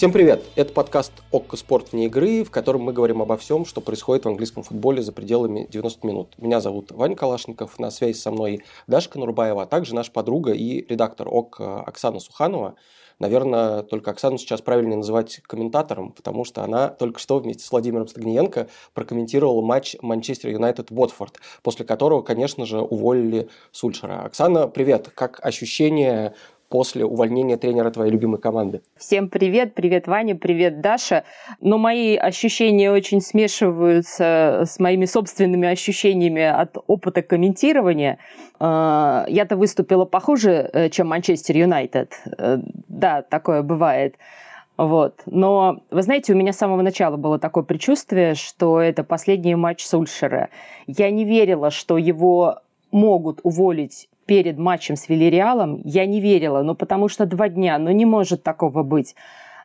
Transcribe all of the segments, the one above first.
Всем привет! Это подкаст «Окко спорт вне игры», в котором мы говорим обо всем, что происходит в английском футболе за пределами 90 минут. Меня зовут Ваня Калашников, на связи со мной Дашка Нурбаева, а также наша подруга и редактор ОК Оксана Суханова. Наверное, только Оксану сейчас правильно называть комментатором, потому что она только что вместе с Владимиром Стагниенко прокомментировала матч Манчестер Юнайтед-Уотфорд, после которого, конечно же, уволили Сульшера. Оксана, привет! Как ощущение после увольнения тренера твоей любимой команды? Всем привет, привет, Ваня, привет, Даша. Но мои ощущения очень смешиваются с моими собственными ощущениями от опыта комментирования. А, я-то выступила похуже, э, чем Манчестер Юнайтед. Э, да, такое бывает. Вот. Но, вы знаете, у меня с самого начала было такое предчувствие, что это последний матч Сульшера. Я не верила, что его могут уволить перед матчем с Вильяреалом я не верила, ну потому что два дня, ну не может такого быть.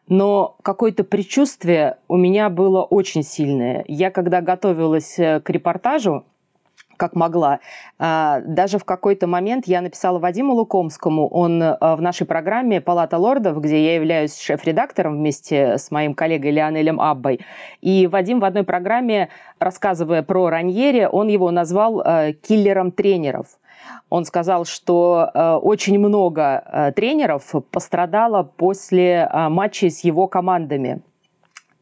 Но какое-то предчувствие у меня было очень сильное. Я когда готовилась э, к репортажу, как могла. А, даже в какой-то момент я написала Вадиму Лукомскому, он э, в нашей программе «Палата лордов», где я являюсь шеф-редактором вместе с моим коллегой Леонелем Аббой. И Вадим в одной программе, рассказывая про Раньери, он его назвал э, киллером тренеров. Он сказал, что э, очень много э, тренеров пострадало после э, матчей с его командами.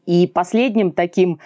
И последним таким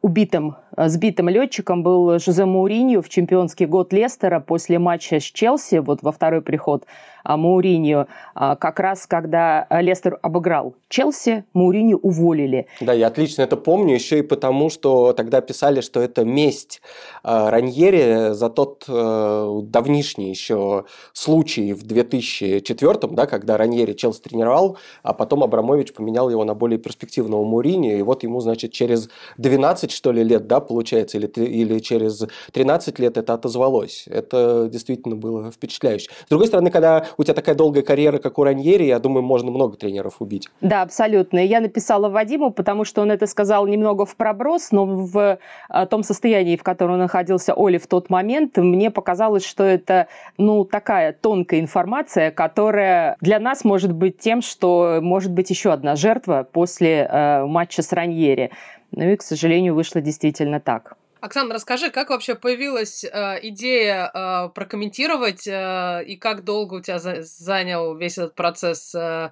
убитым, сбитым летчиком был Жозе Мауриньо в чемпионский год Лестера после матча с Челси, вот во второй приход Мауриньо, а, как раз когда Лестер обыграл Челси, Мауриньо уволили. Да, я отлично это помню, еще и потому, что тогда писали, что это месть а, Раньери за тот э, давнишний еще случай в 2004, да, когда Раньери Челси тренировал, а потом Абрамович поменял его на более перспективного Мауриньо, и вот ему, значит, через 12, что ли, лет, да, получается, или, или через 13 лет это отозвалось. Это действительно было впечатляюще. С другой стороны, когда у тебя такая долгая карьера, как у Раньери, я думаю, можно много тренеров убить. Да, абсолютно. Я написала Вадиму, потому что он это сказал немного в проброс, но в а, том состоянии, в котором находился Оли в тот момент, мне показалось, что это, ну, такая тонкая информация, которая для нас может быть тем, что может быть еще одна жертва после э, матча с Раньери. Ну и, к сожалению, вышло действительно так. Оксана, расскажи, как вообще появилась э, идея э, прокомментировать э, и как долго у тебя за занял весь этот процесс э,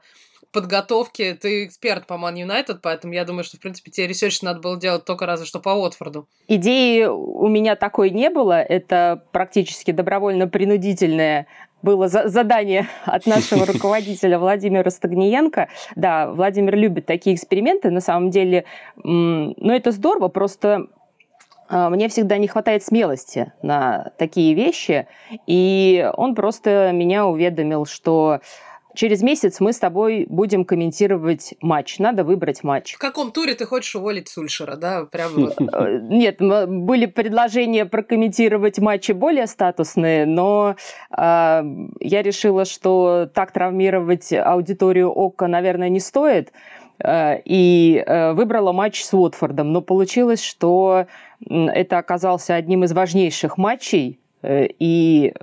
подготовки? Ты эксперт по Man United, поэтому я думаю, что, в принципе, тебе research надо было делать только разве что по Уотфорду. Идеи у меня такой не было. Это практически добровольно-принудительное было за задание от нашего руководителя Владимира Стагниенко. Да, Владимир любит такие эксперименты, на самом деле. Но это здорово, просто мне всегда не хватает смелости на такие вещи, и он просто меня уведомил, что через месяц мы с тобой будем комментировать матч. Надо выбрать матч. В каком туре ты хочешь уволить Сульшера, да? Прямо... Э, нет, были предложения прокомментировать матчи более статусные, но э, я решила, что так травмировать аудиторию ОККО, наверное, не стоит. Э, и э, выбрала матч с Уотфордом. Но получилось, что это оказался одним из важнейших матчей, э, и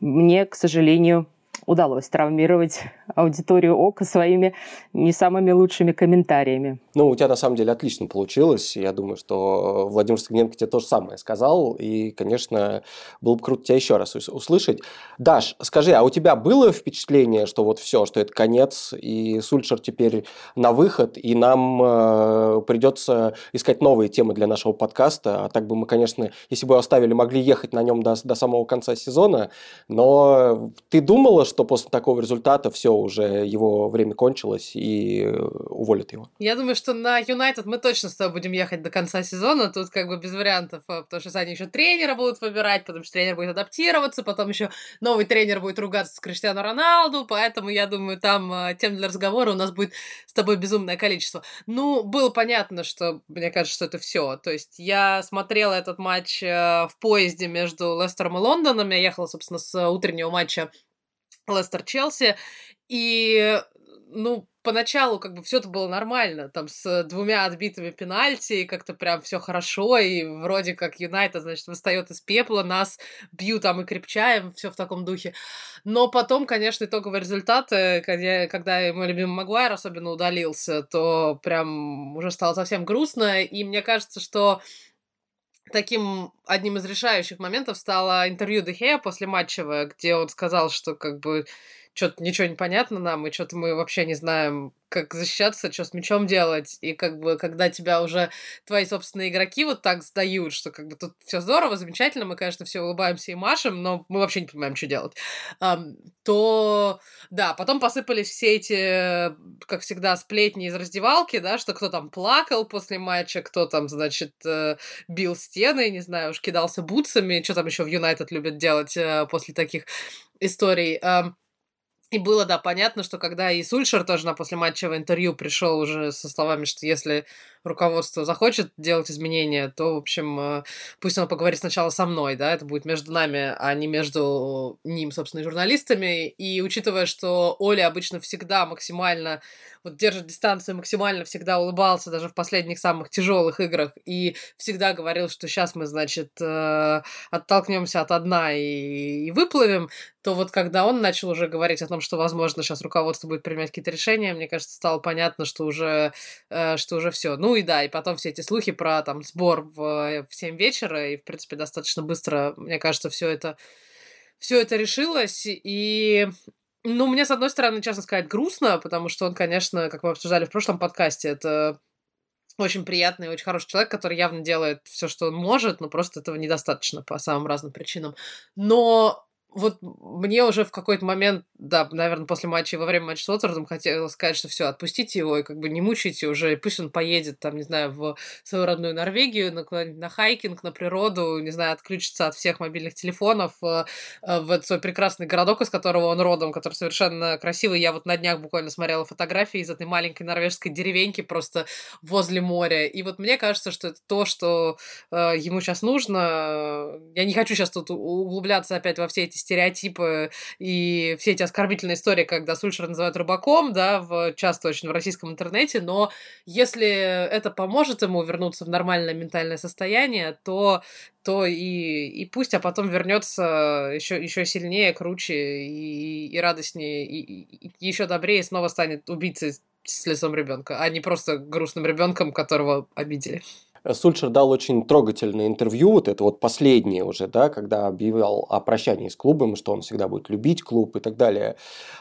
мне, к сожалению, удалось травмировать аудиторию ОКО своими не самыми лучшими комментариями. Ну, у тебя на самом деле отлично получилось. Я думаю, что Владимир Стагненко тебе то же самое сказал. И, конечно, было бы круто тебя еще раз услышать. Даш, скажи, а у тебя было впечатление, что вот все, что это конец, и Сульшер теперь на выход, и нам э, придется искать новые темы для нашего подкаста. А так бы мы, конечно, если бы его оставили, могли ехать на нем до, до самого конца сезона. Но ты думала, что после такого результата все, уже его время кончилось и э, уволят его. Я думаю, что на Юнайтед мы точно с тобой будем ехать до конца сезона. Тут как бы без вариантов, а, потому что они еще тренера будут выбирать, потому что тренер будет адаптироваться, потом еще новый тренер будет ругаться с Криштиану Роналду, поэтому я думаю, там а, тем для разговора у нас будет с тобой безумное количество. Ну, было понятно, что мне кажется, что это все. То есть я смотрела этот матч э, в поезде между Лестером и Лондоном. Я ехала, собственно, с утреннего матча Лестер-Челси. И ну, поначалу как бы все это было нормально, там с двумя отбитыми пенальти, и как-то прям все хорошо, и вроде как Юнайтед, значит, восстает из пепла, нас бьют там и крепчаем, все в таком духе. Но потом, конечно, итоговые результаты, когда, когда мой любимый Магуайр особенно удалился, то прям уже стало совсем грустно, и мне кажется, что таким одним из решающих моментов стало интервью Дехея после матчевое, где он сказал, что как бы что-то ничего не понятно нам, и что-то мы вообще не знаем, как защищаться, что с мячом делать. И как бы, когда тебя уже твои собственные игроки вот так сдают, что как бы тут все здорово, замечательно, мы, конечно, все улыбаемся и машем, но мы вообще не понимаем, что делать. То, да, потом посыпались все эти, как всегда, сплетни из раздевалки, да, что кто там плакал после матча, кто там, значит, э, бил стены, не знаю, уж кидался бутсами, что там еще в Юнайтед любят делать э, после таких историй. И было, да, понятно, что когда и Сульшер тоже на послематчевое интервью пришел уже со словами, что если руководство захочет делать изменения, то, в общем, э, пусть он поговорит сначала со мной, да, это будет между нами, а не между ним, собственно, и журналистами. И учитывая, что Оля обычно всегда максимально вот держит дистанцию, максимально всегда улыбался, даже в последних самых тяжелых играх, и всегда говорил, что сейчас мы, значит, э, оттолкнемся от одна и, и выплывем, то вот когда он начал уже говорить о том, что, возможно, сейчас руководство будет принимать какие-то решения, мне кажется, стало понятно, что уже, э, что уже все. Ну и да, и потом все эти слухи про там сбор в, в 7 вечера, и, в принципе, достаточно быстро, мне кажется, все это все это решилось, и ну, мне, с одной стороны, честно сказать, грустно, потому что он, конечно, как мы обсуждали в прошлом подкасте, это очень приятный, очень хороший человек, который явно делает все, что он может, но просто этого недостаточно по самым разным причинам. Но вот мне уже в какой-то момент, да, наверное, после матча и во время матча с Уотфордом хотелось сказать, что все, отпустите его и как бы не мучайте уже, пусть он поедет там, не знаю, в свою родную Норвегию, на, на хайкинг, на природу, не знаю, отключится от всех мобильных телефонов э, э, в этот свой прекрасный городок, из которого он родом, который совершенно красивый. Я вот на днях буквально смотрела фотографии из этой маленькой норвежской деревеньки просто возле моря. И вот мне кажется, что это то, что э, ему сейчас нужно. Я не хочу сейчас тут углубляться опять во все эти стереотипы и все эти оскорбительные истории, когда Сульшера называют рыбаком, да, в, часто очень в российском интернете, но если это поможет ему вернуться в нормальное ментальное состояние, то то и, и пусть, а потом вернется еще, еще сильнее, круче и, и радостнее, и, и еще добрее, и снова станет убийцей с лицом ребенка, а не просто грустным ребенком, которого обидели. Сульшер дал очень трогательное интервью, вот это вот последнее уже, да, когда объявлял о прощании с клубом, что он всегда будет любить клуб и так далее.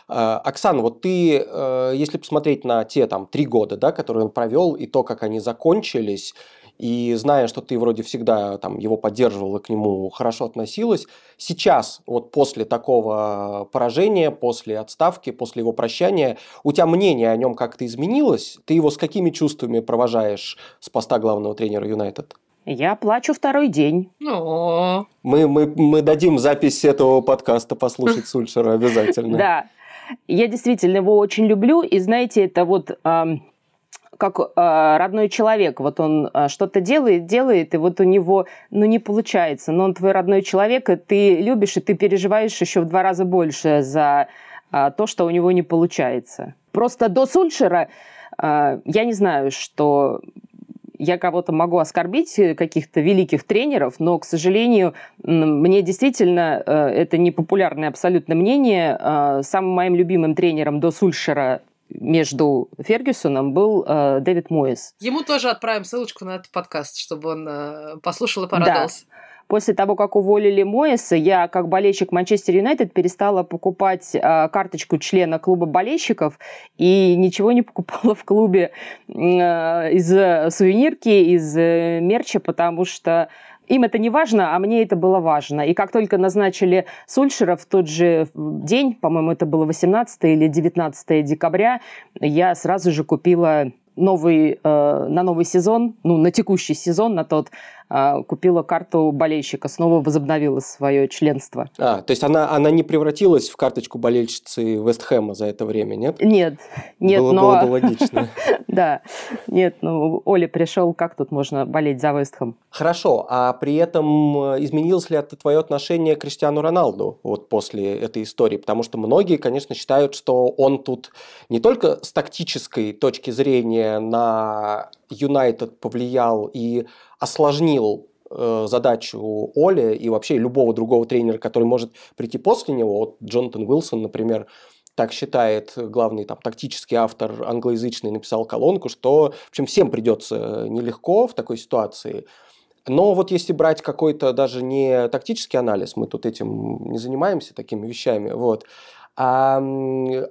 А, Оксана, вот ты, э, если посмотреть на те там три года, да, которые он провел, и то, как они закончились, и зная, что ты вроде всегда там его поддерживала, к нему хорошо относилась, сейчас, вот после такого поражения, после отставки, после его прощания, у тебя мнение о нем как-то изменилось? Ты его с какими чувствами провожаешь с поста главного тренера Юнайтед? Я плачу второй день. О. Мы, мы, мы дадим запись этого подкаста послушать Сульшера обязательно. Да, я действительно его очень люблю, и знаете, это вот как э, родной человек. Вот он э, что-то делает, делает, и вот у него, ну, не получается. Но он твой родной человек, и ты любишь, и ты переживаешь еще в два раза больше за э, то, что у него не получается. Просто до Сульшера э, я не знаю, что я кого-то могу оскорбить, каких-то великих тренеров, но, к сожалению, мне действительно, э, это непопулярное абсолютно мнение, э, самым моим любимым тренером до Сульшера между Фергюсоном был э, Дэвид Моис. Ему тоже отправим ссылочку на этот подкаст, чтобы он э, послушал и порадовался. Да. После того, как уволили Моиса, я, как болельщик Манчестер Юнайтед, перестала покупать э, карточку члена клуба болельщиков и ничего не покупала в клубе э, из сувенирки, из э, мерча, потому что им это не важно, а мне это было важно. И как только назначили Сульшера в тот же день, по-моему, это было 18 или 19 декабря, я сразу же купила новый, э, на новый сезон, ну, на текущий сезон, на тот, э, купила карту болельщика, снова возобновила свое членство. А, то есть она, она не превратилась в карточку болельщицы Вестхэма за это время, нет? Нет, нет, было, но... Было бы логично. Да, нет, ну, Оля пришел, как тут можно болеть за Вестхэм? Хорошо, а при этом э, изменилось ли это твое отношение к Криштиану Роналду вот после этой истории? Потому что многие, конечно, считают, что он тут не только с тактической точки зрения на Юнайтед повлиял и осложнил э, задачу Оли и вообще любого другого тренера, который может прийти после него. Вот Джонатан Уилсон, например, так считает главный там, тактический автор англоязычный, написал колонку, что в общем, всем придется нелегко в такой ситуации. Но вот если брать какой-то даже не тактический анализ, мы тут этим не занимаемся такими вещами, вот, а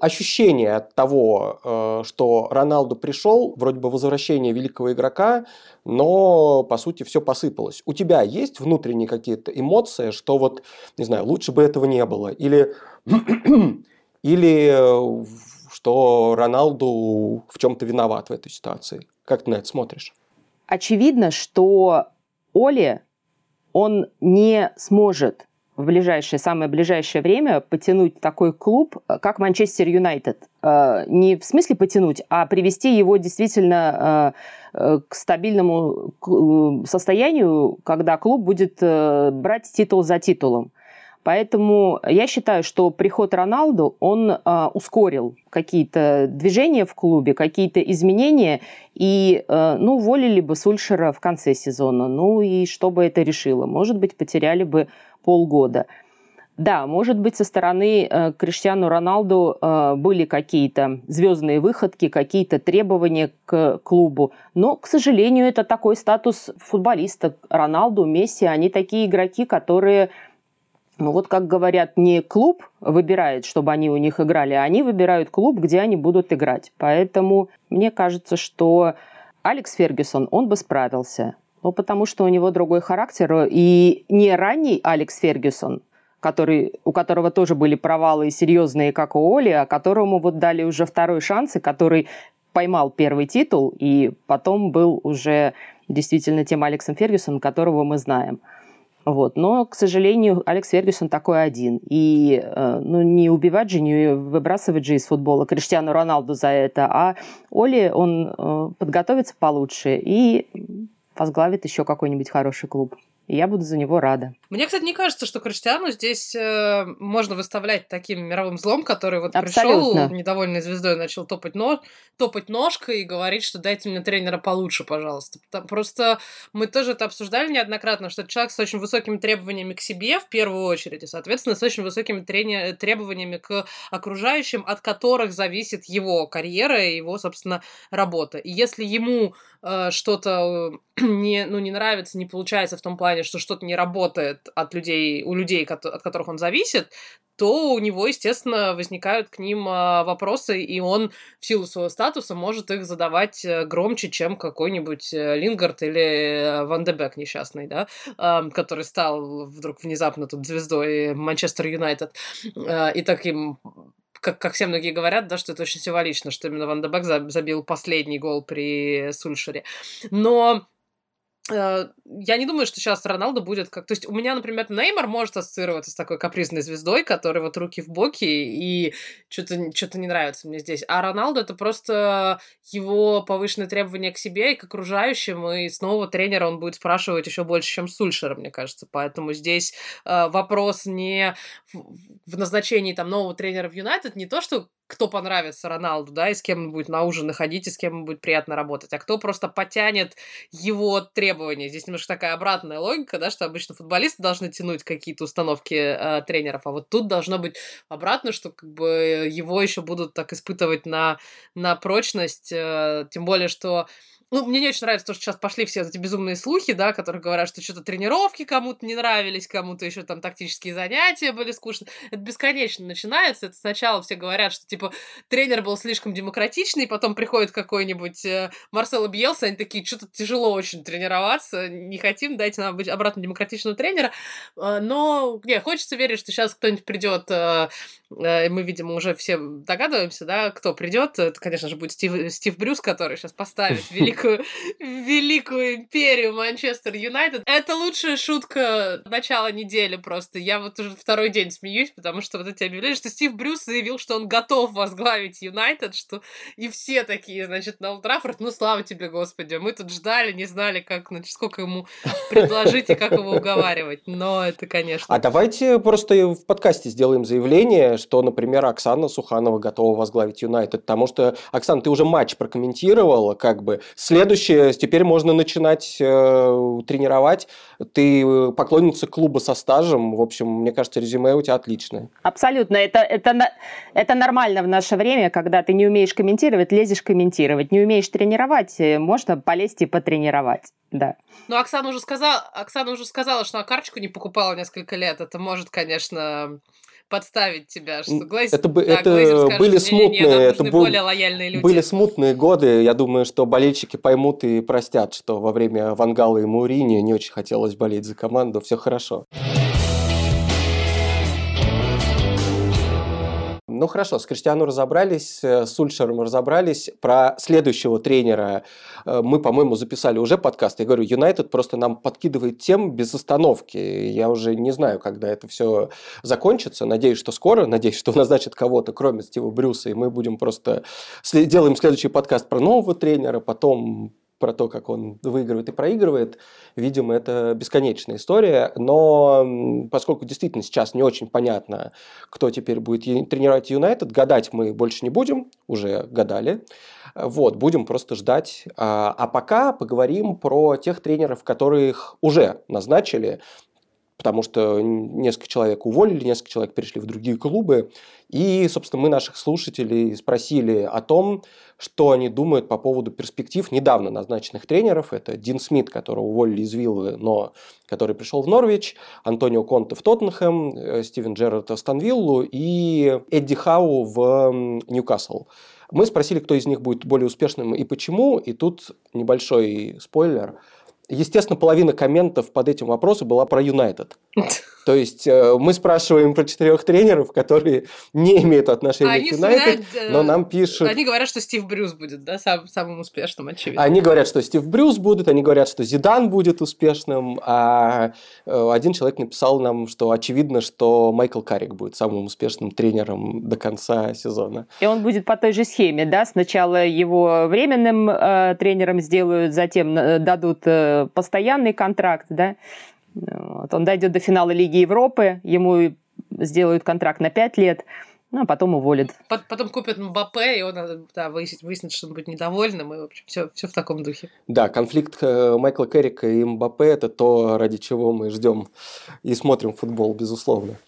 ощущение от того, э, что Роналду пришел, вроде бы возвращение великого игрока, но по сути все посыпалось. У тебя есть внутренние какие-то эмоции, что вот, не знаю, лучше бы этого не было? Или, или э, что Роналду в чем-то виноват в этой ситуации? Как ты на это смотришь? Очевидно, что Оле он не сможет в ближайшее, самое ближайшее время потянуть такой клуб, э, как Манчестер Юнайтед. Э, не в смысле потянуть, а привести его действительно э, к стабильному состоянию, когда клуб будет брать титул за титулом. Поэтому я считаю, что приход Роналду, он э, ускорил какие-то движения в клубе, какие-то изменения, и, э, ну, уволили бы Сульшера в конце сезона. Ну, и что бы это решило? Может быть, потеряли бы полгода. Да, может быть, со стороны э, Криштиану Роналду э, были какие-то звездные выходки, какие-то требования к клубу, но, к сожалению, это такой статус футболиста. Роналду, Месси, они такие игроки, которые ну вот, как говорят, не клуб выбирает, чтобы они у них играли, а они выбирают клуб, где они будут играть. Поэтому мне кажется, что Алекс Фергюсон, он бы справился. Ну, потому что у него другой характер. И не ранний Алекс Фергюсон, который, у которого тоже были провалы серьезные, как у Оли, а которому вот дали уже второй шанс, и который поймал первый титул, и потом был уже действительно тем Алексом Фергюсоном, которого мы знаем. Вот. Но, к сожалению, Алекс Фергюсон такой один. И э, ну, не убивать же, не выбрасывать же из футбола Криштиану Роналду за это, а Оли, он э, подготовится получше и возглавит еще какой-нибудь хороший клуб и я буду за него рада. Мне, кстати, не кажется, что Криштиану здесь э, можно выставлять таким мировым злом, который вот Абсолютно. пришел недовольной звездой, начал топать, но... топать ножкой и говорить, что дайте мне тренера получше, пожалуйста. Просто мы тоже это обсуждали неоднократно, что человек с очень высокими требованиями к себе в первую очередь, и, соответственно, с очень высокими трени... требованиями к окружающим, от которых зависит его карьера и его, собственно, работа. И если ему э, что-то э, не, ну, не нравится, не получается в том плане, плане, что что-то не работает от людей, у людей, от которых он зависит, то у него, естественно, возникают к ним а, вопросы, и он в силу своего статуса может их задавать э, громче, чем какой-нибудь э, Лингард или э, Ван де Бек несчастный, да, который стал вдруг внезапно тут звездой Манчестер Юнайтед и таким как, как все многие говорят, да, что это очень символично, что именно Ван де Бек забил последний гол при Сульшере. Но я не думаю, что сейчас Роналду будет как... То есть у меня, например, Неймар может ассоциироваться с такой капризной звездой, который вот руки в боки, и что-то что не нравится мне здесь. А Роналду это просто его повышенные требования к себе и к окружающим, и снова тренера он будет спрашивать еще больше, чем Сульшера, мне кажется. Поэтому здесь э, вопрос не в назначении там нового тренера в Юнайтед, не то, что кто понравится Роналду, да, и с кем он будет на ужин ходить, и с кем ему будет приятно работать, а кто просто потянет его требования. Здесь немножко такая обратная логика, да, что обычно футболисты должны тянуть какие-то установки э, тренеров, а вот тут должно быть обратно, что как бы его еще будут так испытывать на, на прочность, э, тем более, что ну, мне не очень нравится то, что сейчас пошли все эти безумные слухи, да, которые говорят, что что-то тренировки кому-то не нравились, кому-то еще там тактические занятия были скучны. Это бесконечно начинается. Это сначала все говорят, что, типа, тренер был слишком демократичный, потом приходит какой-нибудь э, Марсело Бьелса, они такие, что-то тяжело очень тренироваться, не хотим, дайте нам быть обратно демократичного тренера. Э, но, не, хочется верить, что сейчас кто-нибудь придет, э, э, мы, видимо, уже все догадываемся, да, кто придет. Это, конечно же, будет Стив, Стив Брюс, который сейчас поставит великую великую, великую империю Манчестер Юнайтед. Это лучшая шутка начала недели просто. Я вот уже второй день смеюсь, потому что вот эти объявления, что Стив Брюс заявил, что он готов возглавить Юнайтед, что и все такие, значит, на Ултрафорд, ну, слава тебе, Господи, мы тут ждали, не знали, как, значит, сколько ему предложить и как его уговаривать, но это, конечно... А давайте просто в подкасте сделаем заявление, что, например, Оксана Суханова готова возглавить Юнайтед, потому что, Оксана, ты уже матч прокомментировала, как бы, с Следующее, теперь можно начинать э, тренировать. Ты э, поклонница клуба со стажем. В общем, мне кажется, резюме у тебя отличное. Абсолютно. Это, это, это нормально в наше время, когда ты не умеешь комментировать, лезешь комментировать. Не умеешь тренировать, э, можно полезть и потренировать. Да. Ну, Оксана уже сказала, Оксана уже сказала, что она карточку не покупала несколько лет. Это может, конечно, подставить тебя, что Глейзер, это, да, это скажет, были смутные, не, не, это был, более лояльные люди. Были смутные годы. Я думаю, что болельщики поймут и простят, что во время Вангала и Мурини не очень хотелось болеть за команду. Все хорошо. Ну хорошо, с Криштиану разобрались, э, с Ульшером разобрались. Про следующего тренера э, мы, по-моему, записали уже подкаст. Я говорю, Юнайтед просто нам подкидывает тем без остановки. Я уже не знаю, когда это все закончится. Надеюсь, что скоро. Надеюсь, что назначат кого-то, кроме Стива Брюса. И мы будем просто... Делаем следующий подкаст про нового тренера, потом про то, как он выигрывает и проигрывает, видимо, это бесконечная история. Но поскольку действительно сейчас не очень понятно, кто теперь будет тренировать Юнайтед, гадать мы больше не будем, уже гадали. Вот, будем просто ждать. А, а пока поговорим про тех тренеров, которых уже назначили потому что несколько человек уволили, несколько человек перешли в другие клубы. И, собственно, мы наших слушателей спросили о том, что они думают по поводу перспектив недавно назначенных тренеров. Это Дин Смит, которого уволили из Виллы, но который пришел в Норвич, Антонио Конте в Тоттенхэм, э, Стивен Джерард в Станвиллу и Эдди Хау в Ньюкасл. Мы спросили, кто из них будет более успешным и почему, и тут небольшой спойлер – Естественно, половина комментов под этим вопросом была про Юнайтед. То есть э, мы спрашиваем про четырех тренеров, которые не имеют отношения к Юнайтед, но э, нам пишут... Они говорят, что Стив Брюс будет, да, сам, самым успешным, очевидно. Они говорят, что Стив Брюс будет, они говорят, что Зидан будет успешным, а э, один человек написал нам, что очевидно, что Майкл Карик будет самым успешным тренером до конца сезона. И он будет по той же схеме, да? Сначала его временным э, тренером сделают, затем дадут э, постоянный контракт, да? Вот. Он дойдет до финала Лиги Европы, ему сделают контракт на 5 лет, ну, а потом уволят. Потом купят Мбаппе, и он да, выяснит, выяснит, что он будет недовольным, и, в общем, все, все в таком духе. Да, конфликт э, Майкла Керрика и Мбаппе – это то, ради чего мы ждем и смотрим футбол, безусловно.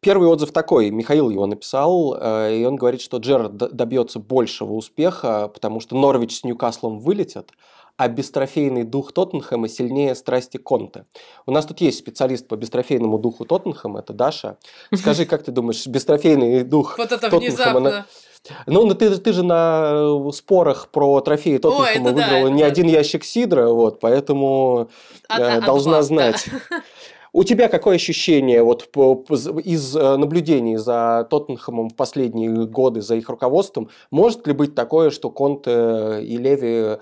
Первый отзыв такой, Михаил его написал, э, и он говорит, что Джерард добьется большего успеха, потому что Норвич с Ньюкаслом вылетят, а бестрофейный дух Тоттенхэма сильнее страсти Конте. У нас тут есть специалист по бестрофейному духу Тоттенхэма, это Даша. Скажи, как ты думаешь, бестрофейный дух вот это Тоттенхэма... Внезапно. Ну, ну ты, ты же на спорах про трофеи Тоттенхэма О, выиграла да, не да. один ящик сидра, вот, поэтому а, э, а, должна а, знать. Да. У тебя какое ощущение вот из э, наблюдений за Тоттенхэмом в последние годы, за их руководством? Может ли быть такое, что Конте и Леви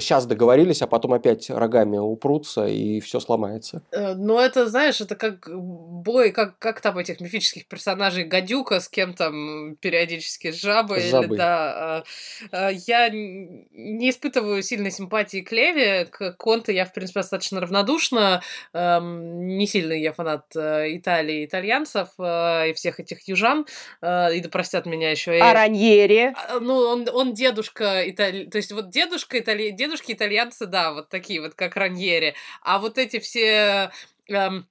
сейчас договорились, а потом опять рогами упрутся и все сломается? Э, ну, это, знаешь, это как бой, как, как там этих мифических персонажей Гадюка с кем там периодически с жабой. С жабой. Или, да, а, я не испытываю сильной симпатии к Леви, к Конте я, в принципе, достаточно равнодушна, не сильный я фанат э, Италии, итальянцев э, и всех этих южан, э, и да простят меня еще и... Араньери. А, ну, он, он дедушка итали... То есть вот дедушка итали... дедушки итальянцы, да, вот такие вот, как Раньери. А вот эти все... Эм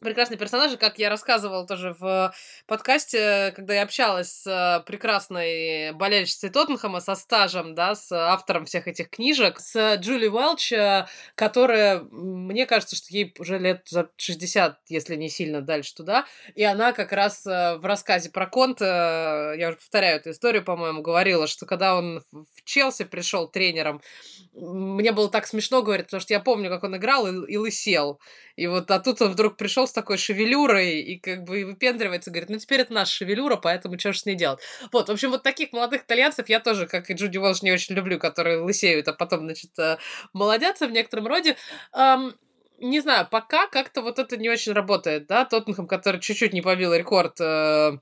прекрасные персонажи, как я рассказывала тоже в подкасте, когда я общалась с э, прекрасной болельщицей Тоттенхэма, со стажем, да, с автором всех этих книжек, с Джули Уэлч, э, которая, мне кажется, что ей уже лет за 60, если не сильно дальше туда, и она как раз э, в рассказе про Конта, я уже повторяю эту историю, по-моему, говорила, что когда он в Челси пришел тренером, мне было так смешно, говорит, потому что я помню, как он играл и, и лысел. И вот, а тут он вдруг пришел с такой шевелюрой и как бы выпендривается, говорит, ну теперь это наша шевелюра, поэтому что ж с ней делать? Вот, в общем, вот таких молодых итальянцев я тоже, как и Джуди Уэлш, не очень люблю, которые лысеют, а потом, значит, э, молодятся в некотором роде. Um, не знаю, пока как-то вот это не очень работает, да, Тоттенхэм, который чуть-чуть не побил рекорд э,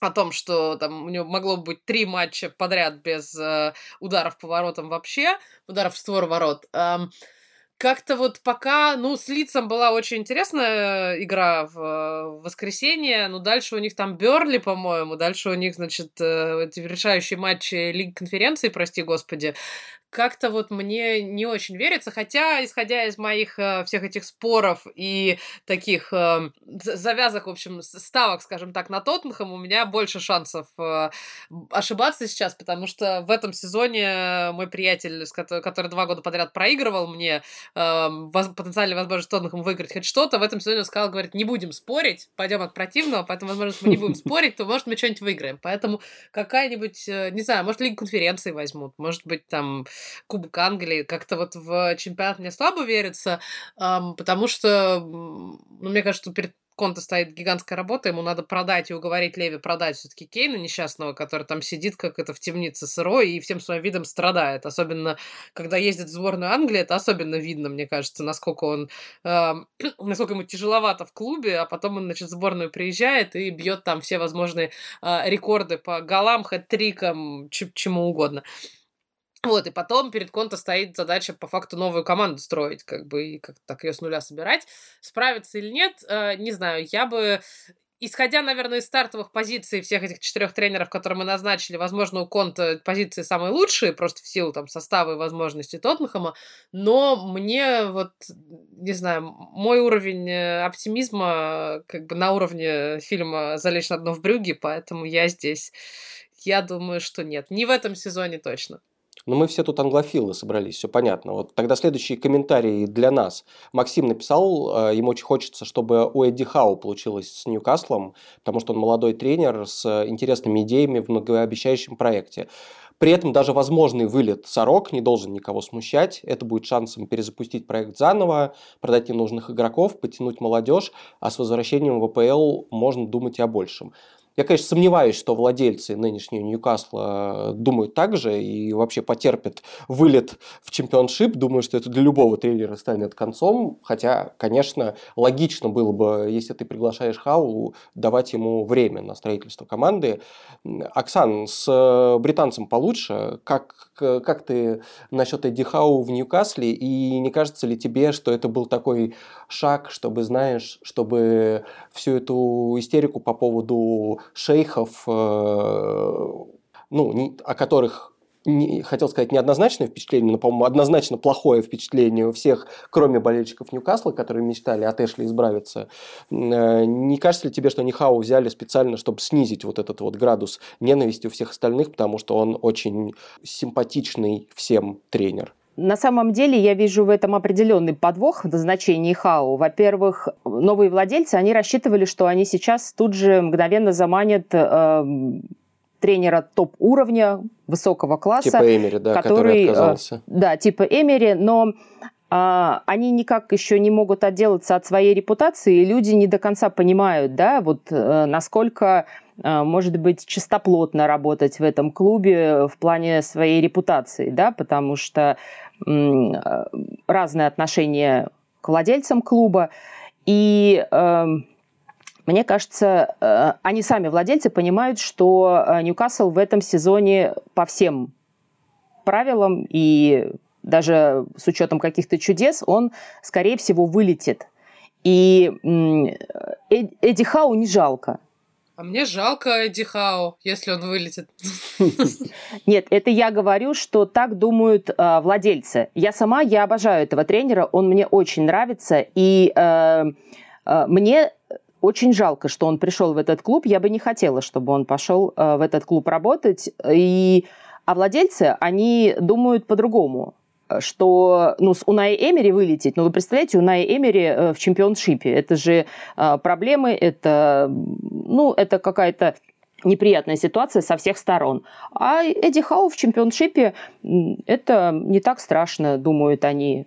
о том, что там у него могло быть три матча подряд без э, ударов по воротам вообще, ударов в створ ворот. Эм, как-то вот пока, ну, с лицом была очень интересная э, игра в, в воскресенье, но дальше у них там Берли, по-моему, дальше у них, значит, э, эти решающие матчи Лиги конференции, прости господи, как-то вот мне не очень верится, хотя, исходя из моих э, всех этих споров и таких э, завязок, в общем, ставок, скажем так, на Тоттенхэм, у меня больше шансов э, ошибаться сейчас, потому что в этом сезоне мой приятель, который два года подряд проигрывал мне э, воз, потенциальную возможность Тоттенхэм выиграть хоть что-то, в этом сезоне он сказал, говорит, не будем спорить, пойдем от противного, поэтому, возможно, мы не будем спорить, то, может, мы что-нибудь выиграем. Поэтому какая-нибудь, э, не знаю, может, Лигу конференции возьмут, может быть, там Кубок Англии. Как-то вот в чемпионат мне слабо верится, эм, потому что, ну, мне кажется, перед Конта стоит гигантская работа, ему надо продать и уговорить Леви продать все-таки Кейна несчастного, который там сидит как это в темнице сырой и всем своим видом страдает. Особенно, когда ездит в сборную Англии, это особенно видно, мне кажется, насколько он, э, насколько ему тяжеловато в клубе, а потом он, значит, в сборную приезжает и бьет там все возможные э, рекорды по голам, хэт-трикам, чему угодно. Вот, и потом перед Конто стоит задача по факту новую команду строить, как бы, и как так ее с нуля собирать. Справиться или нет, э, не знаю. Я бы исходя, наверное, из стартовых позиций всех этих четырех тренеров, которые мы назначили, возможно, у Конта позиции самые лучшие, просто в силу там состава и возможностей Тоттенхэма, но мне вот, не знаю, мой уровень э, оптимизма как бы на уровне фильма «Залечь на дно в брюге», поэтому я здесь, я думаю, что нет. Не в этом сезоне точно. Но мы все тут англофилы собрались, все понятно. Вот тогда следующий комментарий для нас. Максим написал, э, ему очень хочется, чтобы у Эдди Хау получилось с Ньюкаслом, потому что он молодой тренер с интересными идеями в многообещающем проекте. При этом даже возможный вылет Сорок не должен никого смущать. Это будет шансом перезапустить проект заново, продать ненужных игроков, потянуть молодежь, а с возвращением в АПЛ можно думать и о большем. Я, конечно, сомневаюсь, что владельцы нынешнего Ньюкасла думают так же и вообще потерпят вылет в чемпионшип. Думаю, что это для любого тренера станет концом. Хотя, конечно, логично было бы, если ты приглашаешь Хау, давать ему время на строительство команды. Оксан, с британцем получше. Как, как ты насчет Эдди Хау в Ньюкасле? И не кажется ли тебе, что это был такой шаг, чтобы, знаешь, чтобы всю эту истерику по поводу шейхов, э, ну, о которых не, хотел сказать неоднозначное впечатление, но, по-моему, однозначно плохое впечатление у всех, кроме болельщиков Ньюкасла, которые мечтали от Эшли избавиться. Э, не кажется ли тебе, что Нихау взяли специально, чтобы снизить вот этот вот градус ненависти у всех остальных, потому что он очень симпатичный всем тренер? На самом деле я вижу в этом определенный подвох в назначении ХАУ. Во-первых, новые владельцы, они рассчитывали, что они сейчас тут же мгновенно заманят э, тренера топ-уровня, высокого класса. Типа Эмери, да, который, который э, отказался. Э, да, типа Эмери, но а, они никак еще не могут отделаться от своей репутации, и люди не до конца понимают, да, вот э, насколько а, может быть, чистоплотно работать в этом клубе в плане своей репутации, да, потому что а, разные отношения к владельцам клуба. И э, мне кажется, э, они сами, владельцы, понимают, что э, Ньюкасл в этом сезоне по всем правилам и даже с учетом каких-то чудес, он, скорее всего, вылетит. И Эдди Хау не жалко. А мне жалко Эдди Хау, если он вылетит. Нет, это я говорю, что так думают э, владельцы. Я сама, я обожаю этого тренера, он мне очень нравится. И э, Мне очень жалко, что он пришел в этот клуб. Я бы не хотела, чтобы он пошел в этот клуб работать. И... А владельцы, они думают по-другому что ну, с Унай Эмери вылететь, ну, вы представляете, Унай Эмери э, в чемпионшипе, это же э, проблемы, это, ну, это какая-то неприятная ситуация со всех сторон. А Эдди Хау в чемпионшипе это не так страшно, думают они.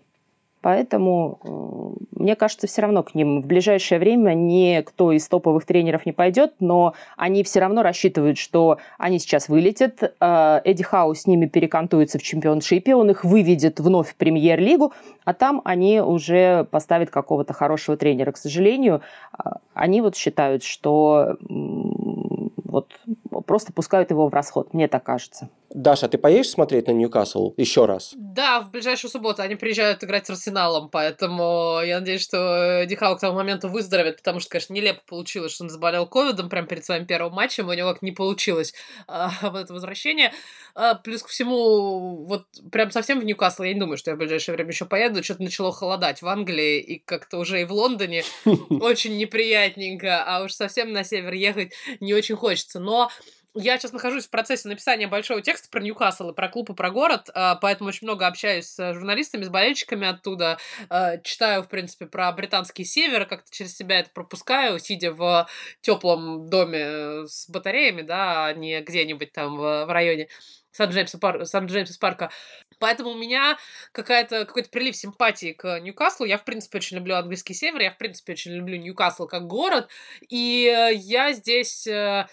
Поэтому, э, мне кажется, все равно к ним в ближайшее время никто из топовых тренеров не пойдет, но они все равно рассчитывают, что они сейчас вылетят, э, Эдди Хау с ними перекантуется в чемпионшипе, он их выведет вновь в премьер-лигу, а там они уже поставят какого-то хорошего тренера. К сожалению, э, они вот считают, что вот просто пускают его в расход, мне так кажется. Даша, ты поедешь смотреть на Ньюкасл еще раз? Да, в ближайшую субботу они приезжают играть с Арсеналом, поэтому я надеюсь, что Дихау к тому моменту выздоровеет, потому что, конечно, нелепо получилось, что он заболел ковидом прямо перед своим первым матчем, у него не получилось а, в это возвращение. А, плюс ко всему, вот прям совсем в Ньюкасл я не думаю, что я в ближайшее время еще поеду, что-то начало холодать в Англии, и как-то уже и в Лондоне очень неприятненько, а уж совсем на север ехать не очень хочется. Но я сейчас нахожусь в процессе написания большого текста про Ньюкасл и про клуб и про город, а, поэтому очень много общаюсь с журналистами, с болельщиками оттуда, а, читаю, в принципе, про британский север, как-то через себя это пропускаю, сидя в теплом доме с батареями, да, а не где-нибудь там в районе Сан-Джеймса пар... Сан парка. Поэтому у меня какая-то, какой-то прилив симпатии к Ньюкаслу. Я, в принципе, очень люблю английский север, я, в принципе, очень люблю Ньюкасл как город. И я здесь э,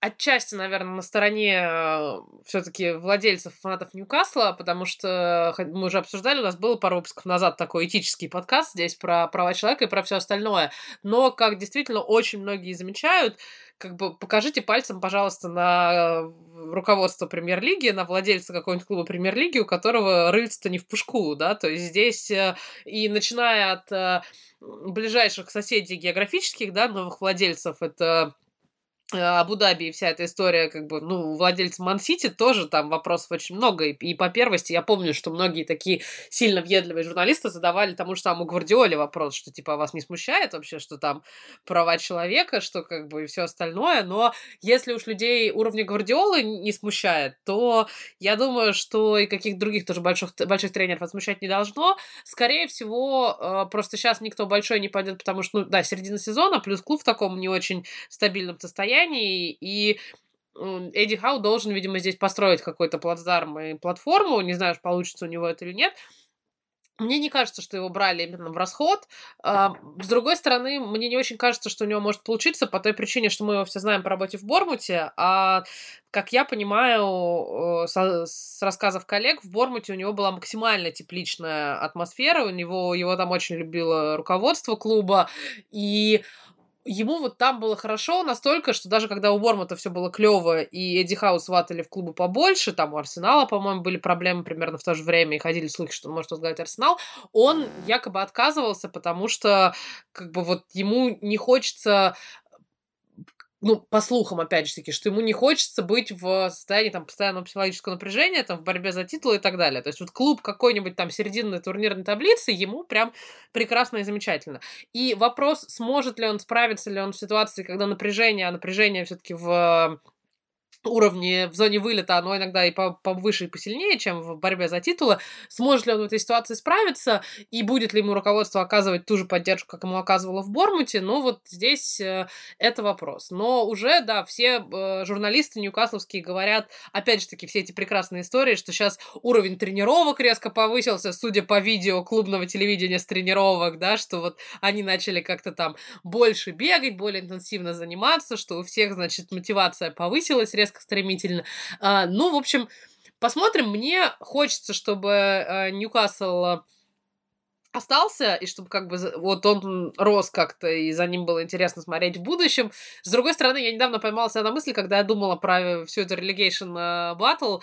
отчасти, наверное, на стороне э, все-таки владельцев фанатов Ньюкасла, потому что мы уже обсуждали, у нас было пару выпусков назад такой этический подкаст здесь про права человека и про все остальное. Но, как действительно очень многие замечают, как бы покажите пальцем, пожалуйста, на руководство премьер-лиги, на владельца какого-нибудь клуба премьер-лиги, у которого рыльце-то не в пушку, да, то есть здесь э, и начиная от э, ближайших соседей географических, да, новых владельцев, это Э, Абу-Даби и вся эта история, как бы, ну, владельца Ман-Сити тоже там вопросов очень много. И, и по первости я помню, что многие такие сильно въедливые журналисты задавали тому же самому Гвардиоле вопрос, что, типа, а вас не смущает вообще, что там права человека, что, как бы, и все остальное. Но если уж людей уровня Гвардиолы не смущает, то я думаю, что и каких других тоже больших, больших тренеров смущать не должно. Скорее всего, э, просто сейчас никто большой не пойдет, потому что, ну, да, середина сезона, плюс клуб в таком не очень стабильном состоянии, состоянии, и Эдди Хау должен, видимо, здесь построить какой-то плацдарм и платформу. Не знаю, получится у него это или нет. Мне не кажется, что его брали именно в расход. А, с другой стороны, мне не очень кажется, что у него может получиться по той причине, что мы его все знаем по работе в Бормуте, а как я понимаю, с рассказов коллег, в Бормуте у него была максимально тепличная атмосфера, у него его там очень любило руководство клуба, и ему вот там было хорошо настолько, что даже когда у Бормута все было клево, и Эдди Хаус ватали в клубы побольше, там у Арсенала, по-моему, были проблемы примерно в то же время, и ходили слухи, что может возглавить Арсенал, он якобы отказывался, потому что как бы вот ему не хочется ну, по слухам, опять же таки, что ему не хочется быть в состоянии там постоянного психологического напряжения, там, в борьбе за титул и так далее. То есть вот клуб какой-нибудь там серединной турнирной таблицы ему прям прекрасно и замечательно. И вопрос, сможет ли он, справиться ли он в ситуации, когда напряжение, а напряжение все-таки в уровне в зоне вылета, оно иногда и повыше и посильнее, чем в борьбе за титулы. Сможет ли он в этой ситуации справиться, и будет ли ему руководство оказывать ту же поддержку, как ему оказывало в Бормуте, ну вот здесь э, это вопрос. Но уже, да, все э, журналисты ньюкасловские говорят, опять же таки, все эти прекрасные истории, что сейчас уровень тренировок резко повысился, судя по видео клубного телевидения с тренировок, да, что вот они начали как-то там больше бегать, более интенсивно заниматься, что у всех, значит, мотивация повысилась резко резко, стремительно. А, ну, в общем, посмотрим. Мне хочется, чтобы э, Ньюкасл остался, и чтобы как бы вот он рос как-то, и за ним было интересно смотреть в будущем. С другой стороны, я недавно поймала себя на мысли, когда я думала про всю эту relegation battle,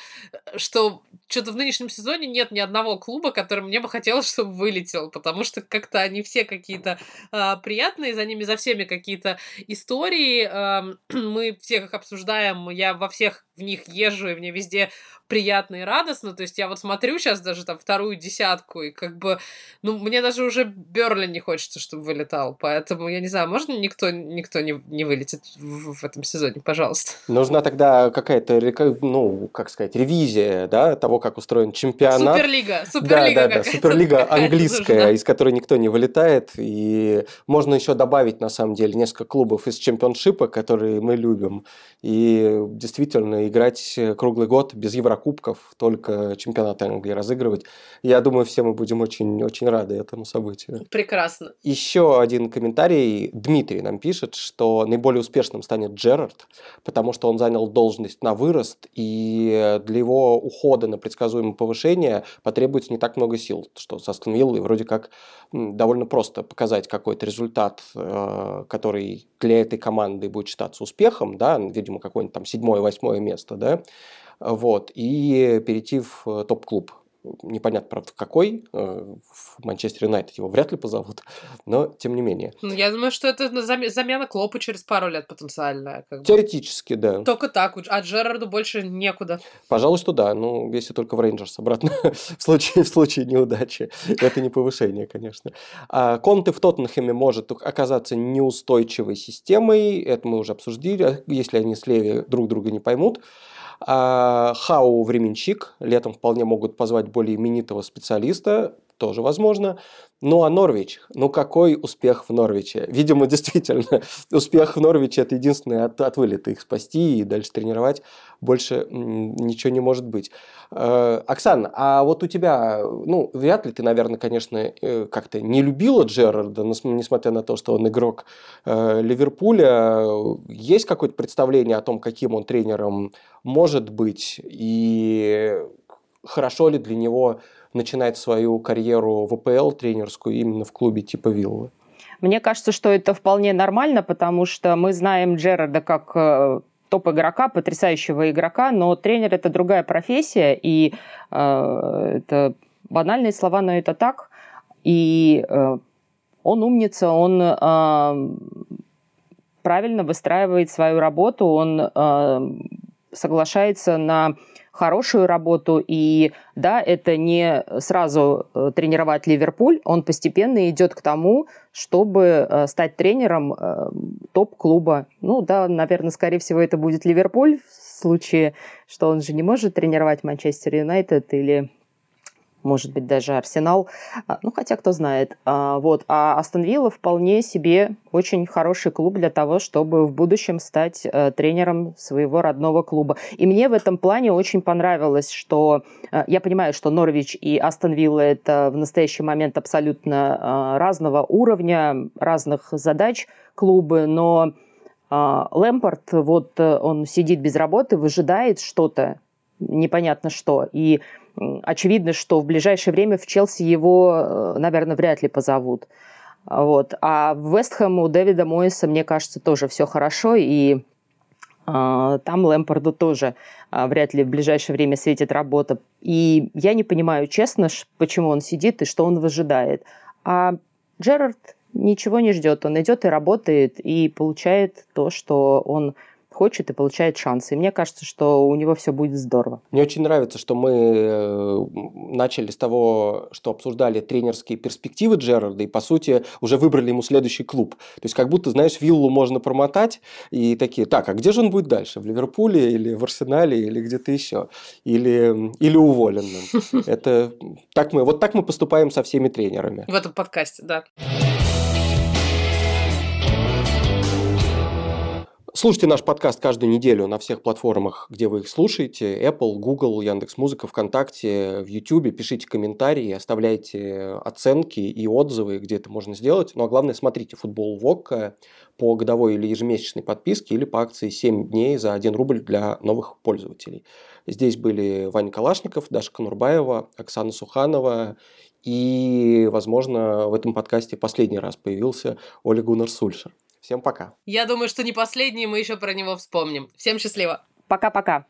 что что-то в нынешнем сезоне нет ни одного клуба, который мне бы хотелось, чтобы вылетел, потому что как-то они все какие-то э, приятные, за ними за всеми какие-то истории, э, мы всех их обсуждаем, я во всех в них езжу, и мне везде приятно и радостно. То есть я вот смотрю сейчас даже там вторую десятку, и как бы, ну, мне даже уже Берли не хочется, чтобы вылетал. Поэтому, я не знаю, можно никто, никто не, не вылетит в, в этом сезоне, пожалуйста? Нужна тогда какая-то, ну, как сказать, ревизия, да, того, как устроен чемпионат. Суперлига, суперлига Да, да, да, суперлига английская, из которой никто не вылетает. И можно еще добавить, на самом деле, несколько клубов из чемпионшипа, которые мы любим. И действительно играть круглый год без Евро Еврокубков, только чемпионат Англии разыгрывать. Я думаю, все мы будем очень, очень рады этому событию. Прекрасно. Еще один комментарий. Дмитрий нам пишет, что наиболее успешным станет Джерард, потому что он занял должность на вырост, и для его ухода на предсказуемое повышение потребуется не так много сил, что с Астон Виллой вроде как довольно просто показать какой-то результат, э, который для этой команды будет считаться успехом, да, видимо, какое-нибудь там седьмое-восьмое место, да, вот, и перейти в э, топ-клуб. Непонятно, правда, какой. Э, в Манчестер Юнайтед его вряд ли позовут, но тем не менее. Ну, я думаю, что это замена Клопа через пару лет потенциальная. Как бы. Теоретически, да. Только так, а Джерарду больше некуда. Пожалуй, что да, ну, если только в Рейнджерс обратно, в, случае, в случае неудачи. Это не повышение, конечно. А Конте в Тоттенхэме может оказаться неустойчивой системой, это мы уже обсудили, если они с Леви друг друга не поймут. А Хау временщик, летом вполне могут позвать более именитого специалиста, тоже возможно. Ну а Норвич, ну какой успех в Норвиче? Видимо, действительно, успех в Норвиче это единственный от, от вылета их спасти и дальше тренировать. Больше ничего не может быть. Э, Оксана, а вот у тебя, ну, вряд ли ты, наверное, конечно, э, как-то не любила Джерарда, несмотря на то, что он игрок э, Ливерпуля. Есть какое-то представление о том, каким он тренером может быть и хорошо ли для него начинать свою карьеру в АПЛ тренерскую именно в клубе типа Виллы? Мне кажется, что это вполне нормально, потому что мы знаем Джерарда как э, топ-игрока, потрясающего игрока, но тренер это другая профессия, и э, это банальные слова, но это так. И э, он умница, он э, правильно выстраивает свою работу, он э, соглашается на хорошую работу. И да, это не сразу э, тренировать Ливерпуль, он постепенно идет к тому, чтобы э, стать тренером э, топ-клуба. Ну да, наверное, скорее всего, это будет Ливерпуль в случае, что он же не может тренировать Манчестер Юнайтед или может быть, даже Арсенал. А, ну, хотя кто знает. А, вот. А Астон Вилла вполне себе очень хороший клуб для того, чтобы в будущем стать э, тренером своего родного клуба. И мне в этом плане очень понравилось, что э, я понимаю, что Норвич и Астон Вилла это в настоящий момент абсолютно э, разного уровня, разных задач клубы, но Лэмпорт, вот он сидит без работы, выжидает что-то, непонятно что. И очевидно, что в ближайшее время в Челси его, э, наверное, вряд ли позовут. Вот. А в Вестхэм у Дэвида Мойса, мне кажется, тоже все хорошо, и э, там Лэмпорду тоже э, вряд ли в ближайшее время светит работа. И я не понимаю, честно, почему он сидит и что он выжидает. А Джерард ничего не ждет, он идет и работает, и получает то, что он хочет и получает шансы. И мне кажется, что у него все будет здорово. Мне очень нравится, что мы э, начали с того, что обсуждали тренерские перспективы Джерарда, и, по сути, уже выбрали ему следующий клуб. То есть, как будто, знаешь, виллу можно промотать, и такие, так, а где же он будет дальше? В Ливерпуле или в Арсенале, или где-то еще? Или, или уволенным? Это так мы, вот так мы поступаем со всеми тренерами. В этом подкасте, да. Слушайте наш подкаст каждую неделю на всех платформах, где вы их слушаете. Apple, Google, Яндекс.Музыка, ВКонтакте, в YouTube. Пишите комментарии, оставляйте оценки и отзывы, где это можно сделать. Ну а главное, смотрите футбол ВОК по годовой или ежемесячной подписке или по акции 7 дней за 1 рубль для новых пользователей. Здесь были Ваня Калашников, Даша Конурбаева, Оксана Суханова и, возможно, в этом подкасте последний раз появился Оля Гуннер Сульшер. Всем пока. Я думаю, что не последний, мы еще про него вспомним. Всем счастливо. Пока-пока.